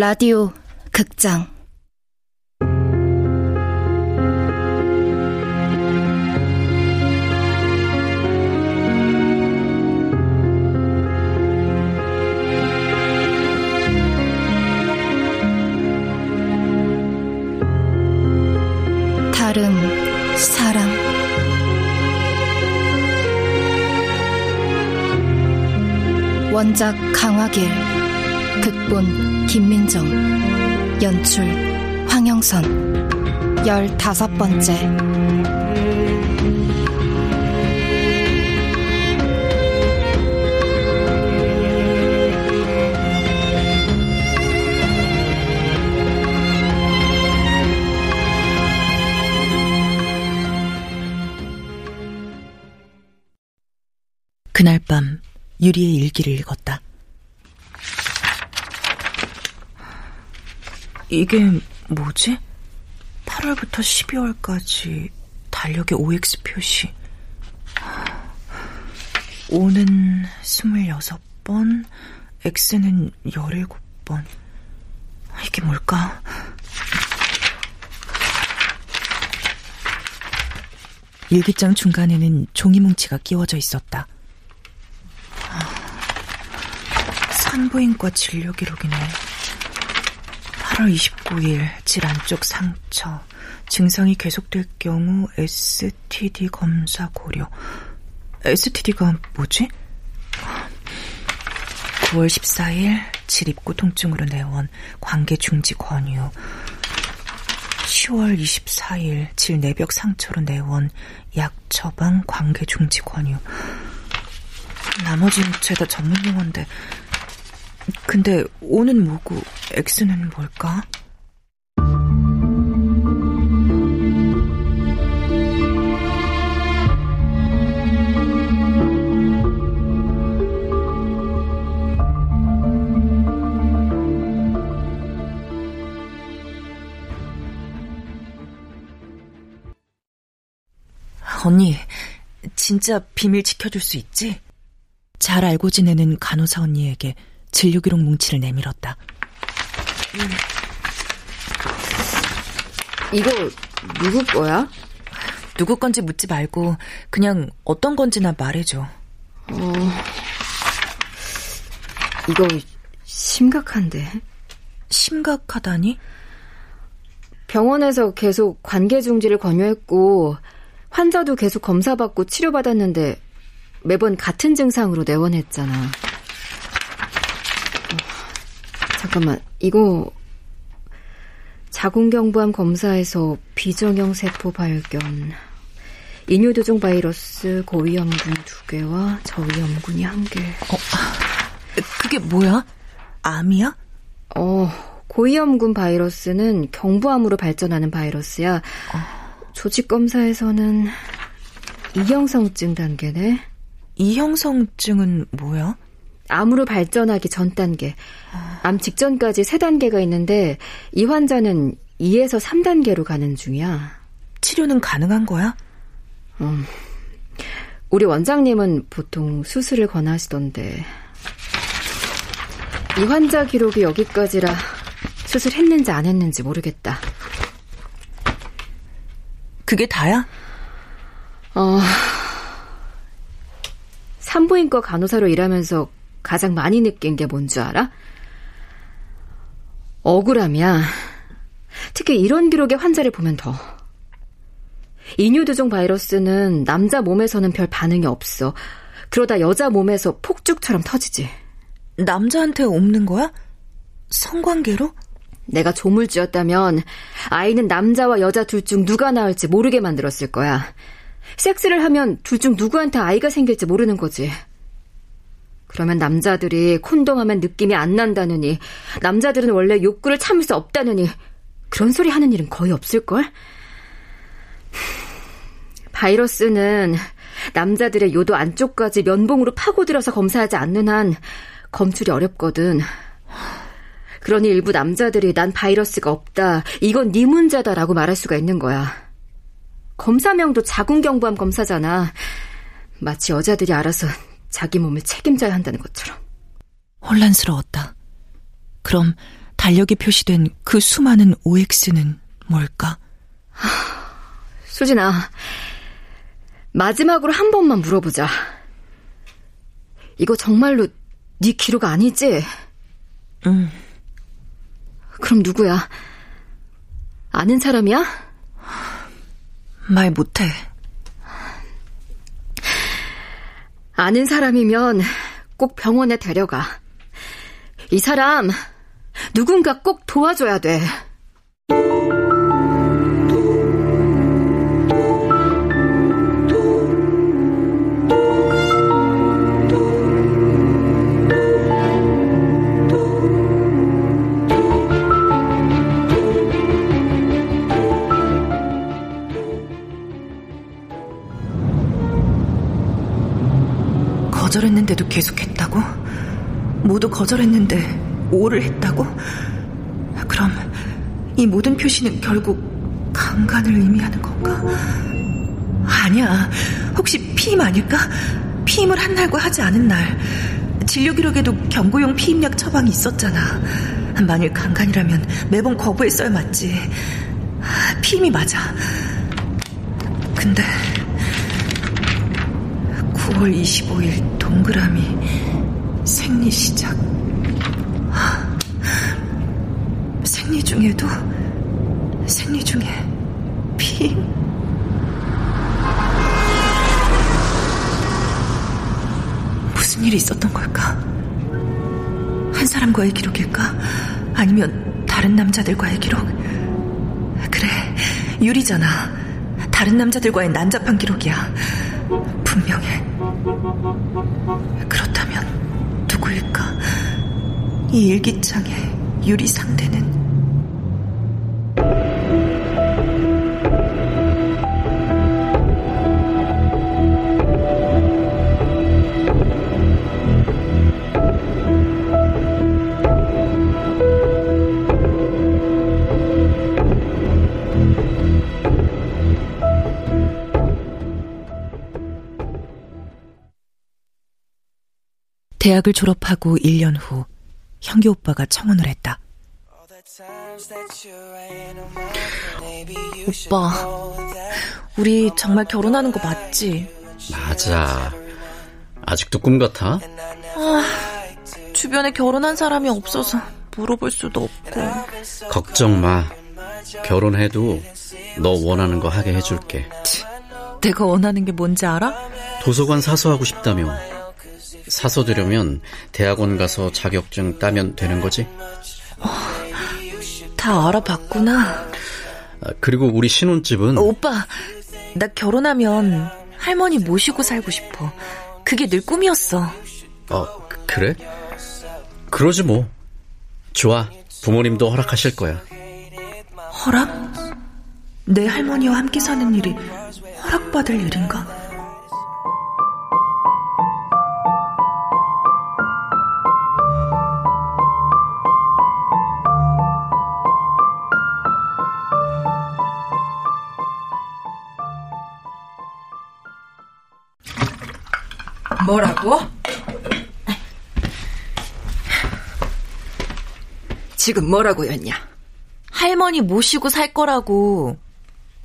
라디오 극장. 다른 사람. 원작 강화길 극본 김민정 연출 황영선 열다섯 번째 그날 밤 유리의 일기를 읽었다. 이게 뭐지? 8월부터 12월까지 달력의 OX 표시. O는 26번, X는 17번. 이게 뭘까? 일기장 중간에는 종이 뭉치가 끼워져 있었다. 산부인과 진료 기록이네. 8월 29일 질 안쪽 상처. 증상이 계속될 경우 STD 검사 고려. STD가 뭐지? 9월 14일 질 입구 통증으로 내원 관계 중지 권유. 10월 24일 질 내벽 상처로 내원 약 처방 관계 중지 권유. 나머지는 죄다 전문 용어인데 근데 O는 뭐고 X는 뭘까? 언니, 진짜 비밀 지켜줄 수 있지? 잘 알고 지내는 간호사 언니에게 진료기록 뭉치를 내밀었다. 음. 이거 누구 거야? 누구 건지 묻지 말고 그냥 어떤 건지나 말해줘. 어, 이거 심각한데. 심각하다니? 병원에서 계속 관계 중지를 권유했고 환자도 계속 검사받고 치료받았는데 매번 같은 증상으로 내원했잖아. 잠깐만, 이거 자궁경부암 검사에서 비정형 세포 발견. 이뇨도종 바이러스 고위험군 두 개와 저위험군이 한 개. 어, 그게 뭐야? 암이야? 어, 고위험군 바이러스는 경부암으로 발전하는 바이러스야. 어. 조직 검사에서는 이형성증 단계네. 이형성증은 뭐야? 암으로 발전하기 전 단계. 암 직전까지 세 단계가 있는데 이 환자는 2에서 3단계로 가는 중이야. 치료는 가능한 거야? 음. 우리 원장님은 보통 수술을 권하시던데. 이 환자 기록이 여기까지라 수술했는지 안 했는지 모르겠다. 그게 다야? 어. 산부인과 간호사로 일하면서 가장 많이 느낀 게 뭔 줄 알아? 억울함이야. 특히 이런 기록의 환자를 보면 더. 이뇨두종 바이러스는 남자 몸에서는 별 반응이 없어. 그러다 여자 몸에서 폭죽처럼 터지지. 남자한테 없는 거야? 성관계로? 내가 조물주였다면 아이는 남자와 여자 둘 중 누가 나을지 모르게 만들었을 거야. 섹스를 하면 둘 중 누구한테 아이가 생길지 모르는 거지. 그러면 남자들이 콘돔하면 느낌이 안 난다느니, 남자들은 원래 욕구를 참을 수 없다느니, 그런 소리 하는 일은 거의 없을걸? 바이러스는 남자들의 요도 안쪽까지 면봉으로 파고들어서 검사하지 않는 한 검출이 어렵거든. 그러니 일부 남자들이 난 바이러스가 없다, 이건 네 문제다라고 말할 수가 있는 거야. 검사명도 자궁경부암 검사잖아. 마치 여자들이 알아서 자기 몸을 책임져야 한다는 것처럼. 혼란스러웠다. 그럼 달력에 표시된 그 수많은 OX는 뭘까? 수진아, 마지막으로 한 번만 물어보자. 이거 정말로 네 기록 아니지? 응. 그럼 누구야? 아는 사람이야? 말 못해. 아는 사람이면 꼭 병원에 데려가. 이 사람 누군가 꼭 도와줘야 돼. 거절했는데도 계속했다고? 모두 거절했는데 오를 했다고? 그럼 이 모든 표시는 결국 강간을 의미하는 건가? 아니야. 혹시 피임 아닐까? 피임을 한 날과 하지 않은 날. 진료 기록에도 경고용 피임약 처방이 있었잖아. 만일 강간이라면 매번 거부했어야 맞지. 피임이 맞아. 근데 9월 25일 동그라미 생리 시작. 생리 중에도 생리 중에 피 무슨 일이 있었던 걸까? 한 사람과의 기록일까? 아니면 다른 남자들과의 기록? 그래, 유리잖아. 다른 남자들과의 난잡한 기록이야. 분명해. 그렇다면 누구일까? 이 일기장의 유리 상대는 대학을 졸업하고 1년 후 형규 오빠가 청혼을 했다. 오빠, 우리 정말 결혼하는 거 맞지? 맞아. 아직도 꿈 같아? 아, 주변에 결혼한 사람이 없어서 물어볼 수도 없고. 걱정 마. 결혼해도 너 원하는 거 하게 해줄게. 내가 원하는 게 뭔지 알아? 도서관 사서하고 싶다며. 사서 되려면 대학원 가서 자격증 따면 되는 거지? 어, 다 알아봤구나. 아, 그리고 우리 신혼집은 어, 오빠, 나 결혼하면 할머니 모시고 살고 싶어. 그게 늘 꿈이었어. 어, 그래? 그러지 뭐. 좋아. 부모님도 허락하실 거야. 허락? 내 할머니와 함께 사는 일이 허락받을 일인가? 뭐라고? 지금 뭐라고였냐? 할머니 모시고 살 거라고.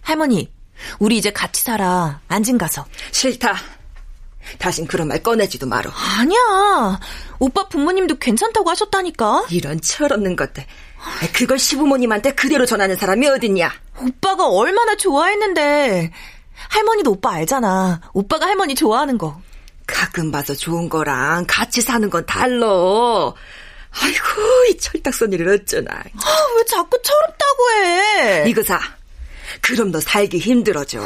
할머니, 우리 이제 같이 살아. 안진 가서. 싫다. 다신 그런 말 꺼내지도 말어. 아니야. 오빠 부모님도 괜찮다고 하셨다니까. 이런 철없는 것들. 그걸 시부모님한테 그대로 전하는 사람이 어딨냐? 오빠가 얼마나 좋아했는데. 할머니도 오빠 알잖아. 오빠가 할머니 좋아하는 거. 가끔 봐서 좋은 거랑 같이 사는 건 달러. 아이고, 이 철딱선이를 어쩌나. 아, 왜 자꾸 철없다고 해? 이거 사. 그럼 너 살기 힘들어져.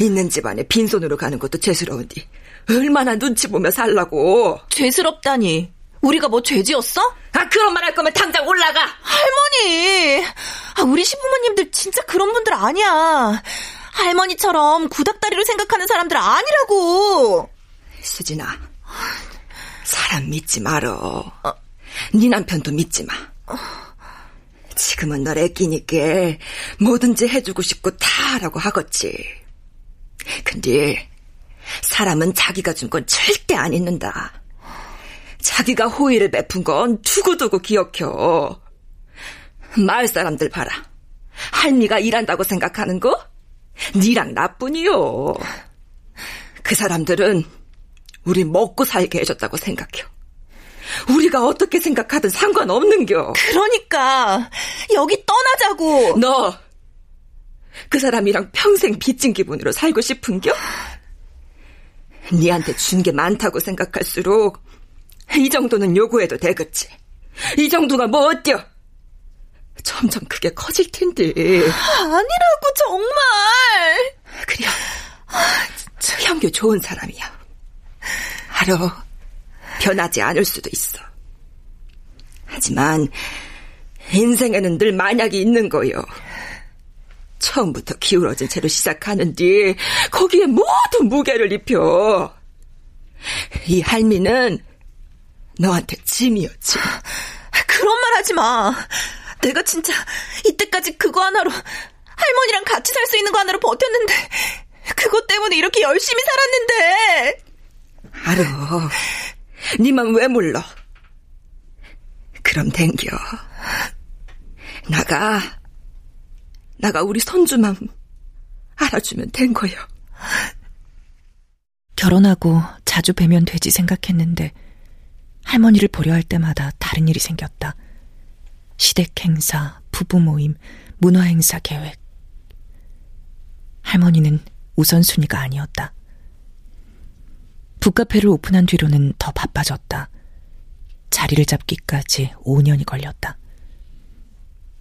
있는 집안에 빈손으로 가는 것도 죄스러운디. 얼마나 눈치 보며 살라고. 죄스럽다니. 우리가 뭐 죄지었어? 아, 그런 말 할 거면 당장 올라가! 할머니! 아, 우리 시부모님들 진짜 그런 분들 아니야. 할머니처럼 구닥다리로 생각하는 사람들 아니라고! 수진아, 사람 믿지 말어. 어. 네 남편도 믿지 마. 지금은 널 애끼니까 뭐든지 해주고 싶고 다 하라고 하겠지. 근데 사람은 자기가 준 건 절대 안 잊는다. 자기가 호의를 베푼 건 두고두고 기억혀. 마을 사람들 봐라. 할미가 일한다고 생각하는 거? 니랑 나뿐이요. 그 사람들은 우리 먹고 살게 해줬다고 생각해. 우리가 어떻게 생각하든 상관없는겨. 그러니까 여기 떠나자고. 너 그 사람이랑 평생 빚진 기분으로 살고 싶은겨? 니한테 준 게 많다고 생각할수록 이 정도는 요구해도 되겠지. 이 정도가 뭐 어때요? 점점 그게 커질 텐데. 아니라고 정말. 그래. 현규 좋은 사람이야. 알아. 변하지 않을 수도 있어. 하지만 인생에는 늘 만약이 있는 거요. 처음부터 기울어진 채로 시작하는 뒤 거기에 모두 무게를 입혀. 이 할미는 너한테 짐이었지. 그런 말 하지 마. 내가 진짜 이때까지 그거 하나로 할머니랑 같이 살 수 있는 거 하나로 버텼는데 그것 때문에 이렇게 열심히 살았는데. 알어. 니만 왜 몰라? 그럼 댕겨. 나가, 나가 우리 손주만 알아주면 된 거요. 결혼하고 자주 뵈면 되지 생각했는데 할머니를 보려 할 때마다 다른 일이 생겼다. 시댁 행사, 부부 모임, 문화 행사 계획. 할머니는 우선순위가 아니었다. 북카페를 오픈한 뒤로는 더 바빠졌다. 자리를 잡기까지 5년이 걸렸다.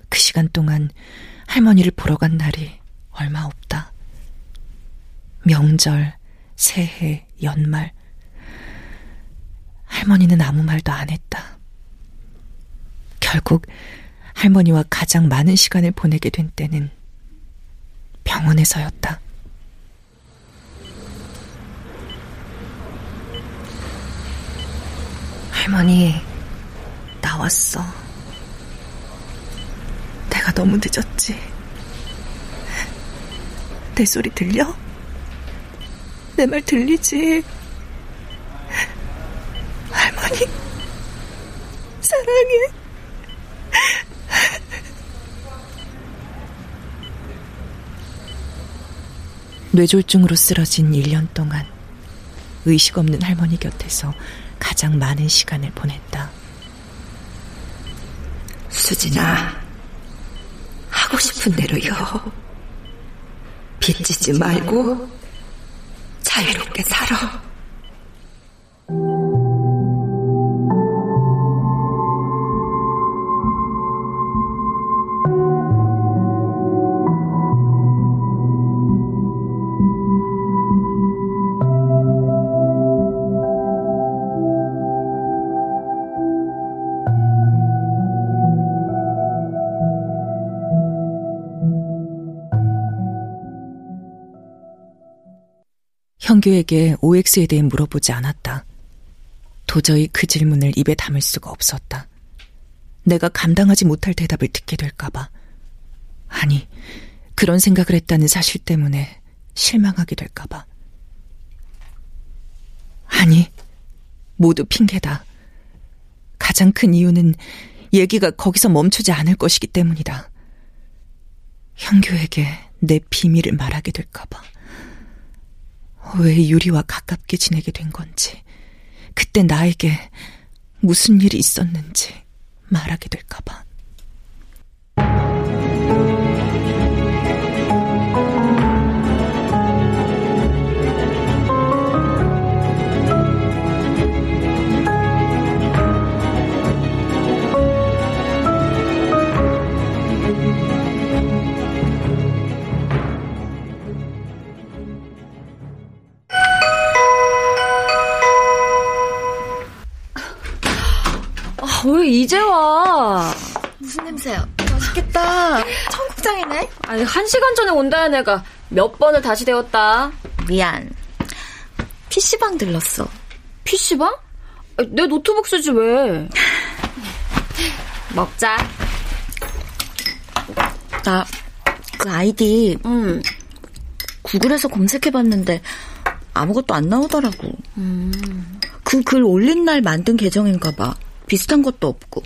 그 시간 동안 할머니를 보러 간 날이 얼마 없다. 명절, 새해, 연말. 할머니는 아무 말도 안 했다. 결국 할머니와 가장 많은 시간을 보내게 된 때는 병원에서였다. 할머니, 나왔어. 내가 너무 늦었지. 내 소리 들려? 내 말 들리지? 할머니, 사랑해. 뇌졸중으로 쓰러진 1년 동안 의식 없는 할머니 곁에서 가장 많은 시간을 보냈다. 수진아, 하고 싶은 대로요. 빚지지 말고 자유롭게 살아. 현규에게 OX에 대해 물어보지 않았다. 도저히 그 질문을 입에 담을 수가 없었다. 내가 감당하지 못할 대답을 듣게 될까봐. 아니, 그런 생각을 했다는 사실 때문에 실망하게 될까봐. 아니, 모두 핑계다. 가장 큰 이유는 얘기가 거기서 멈추지 않을 것이기 때문이다. 현규에게 내 비밀을 말하게 될까봐. 왜 유리와 가깝게 지내게 된 건지, 그때 나에게 무슨 일이 있었는지 말하게 될까봐. 이제 와? 무슨 냄새야? 맛있겠다. 청국장이네. 아니, 한 시간 전에 온다는 애가 몇 번을 다시 되었다. 미안. PC방 들렀어. PC방? 내 노트북 쓰지 왜? 먹자. 나 그 아이디 응. 구글에서 검색해봤는데 아무것도 안 나오더라고. 음. 그글 올린 날 만든 계정인가 봐. 비슷한 것도 없고.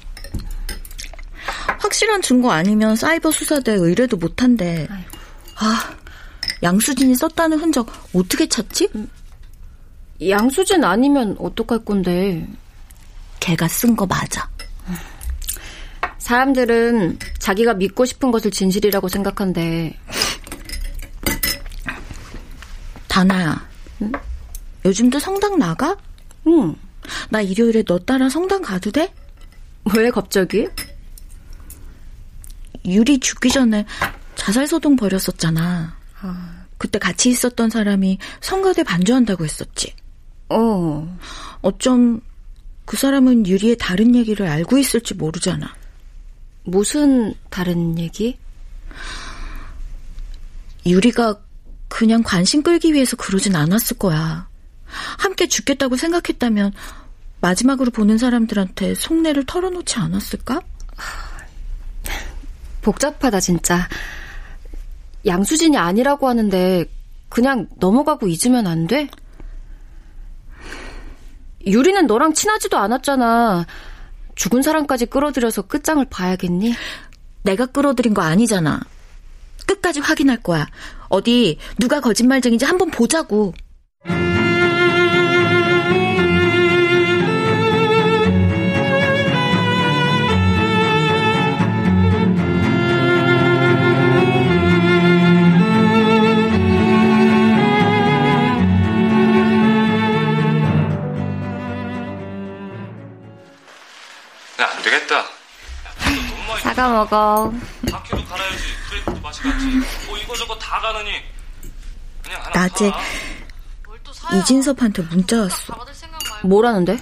확실한 증거 아니면 사이버 수사대 의뢰도 못한대. 아, 양수진이 썼다는 흔적 어떻게 찾지? 양수진 아니면 어떡할 건데. 걔가 쓴 거 맞아. 사람들은 자기가 믿고 싶은 것을 진실이라고 생각한대. 다나야, 응? 요즘도 성당 나가? 응. 나 일요일에 너 따라 성당 가도 돼? 왜 갑자기? 유리 죽기 전에 자살 소동 벌였었잖아. 아. 그때 같이 있었던 사람이 성가대 반주한다고 했었지. 어. 어쩜 그 사람은 유리의 다른 얘기를 알고 있을지 모르잖아. 무슨 다른 얘기? 유리가 그냥 관심 끌기 위해서 그러진 않았을 거야. 함께 죽겠다고 생각했다면 마지막으로 보는 사람들한테 속내를 털어놓지 않았을까? 복잡하다, 진짜. 양수진이 아니라고 하는데 그냥 넘어가고 잊으면 안 돼? 유리는 너랑 친하지도 않았잖아. 죽은 사람까지 끌어들여서 끝장을 봐야겠니? 내가 끌어들인 거 아니잖아. 끝까지 확인할 거야. 어디 누가 거짓말쟁인지 한번 보자고. 사과 먹어. 바퀴도 갈아야지. 브레이크도 마시겠지. 뭐 이거저거 다 가느니 그냥 하나 낮에 이진섭한테 문자 왔어. 뭐라는데?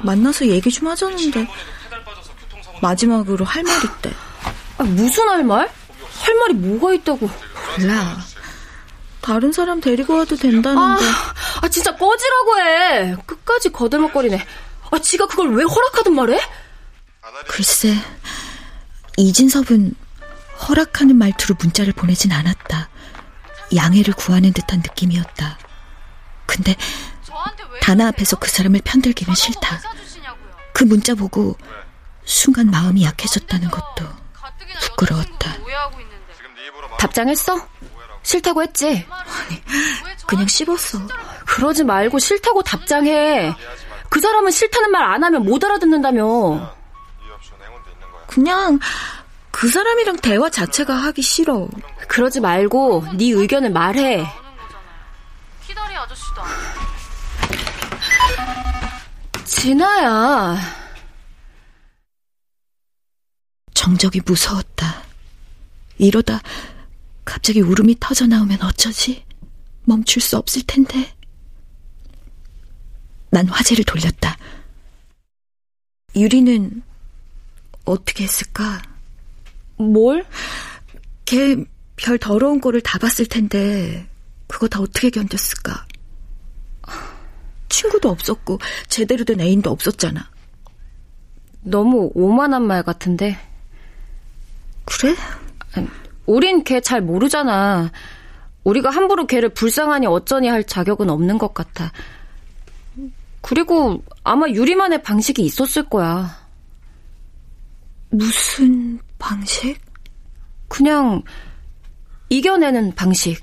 만나서 얘기 좀 하자는데 마지막으로 할 말 있대. 아, 무슨 할 말? 할 말이 뭐가 있다고? 몰라. 다른 사람 데리고 와도 된다는데. 아, 아 진짜 꺼지라고 해. 끝까지 거들먹거리네. 아, 지가 그걸 왜 허락하든 말해? 글쎄, 이진섭은 허락하는 말투로 문자를 보내진 않았다. 양해를 구하는 듯한 느낌이었다. 근데 다나 앞에서 그 사람을 편들기는 싫다. 그 문자 보고 순간 마음이 약해졌다는 것도 부끄러웠다. 답장했어? 싫다고 했지? 아니, 그냥 씹었어. 그러지 말고 싫다고 답장해. 그 사람은 싫다는 말 안 하면 못 알아듣는다며. 그냥 그 사람이랑 대화 자체가 하기 싫어. 그러지 말고 네 의견을 말해. 키다리 아저씨다. 진아야. 정적이 무서웠다. 이러다 갑자기 울음이 터져 나오면 어쩌지? 멈출 수 없을 텐데. 난 화제를 돌렸다. 유리는 어떻게 했을까? 뭘? 걔 별 더러운 꼴을 다 봤을 텐데 그거 다 어떻게 견뎠을까? 친구도 없었고 제대로 된 애인도 없었잖아. 너무 오만한 말 같은데. 그래? 우린 걔 잘 모르잖아. 우리가 함부로 걔를 불쌍하니 어쩌니 할 자격은 없는 것 같아. 그리고 아마 유리만의 방식이 있었을 거야. 무슨 방식? 그냥 이겨내는 방식.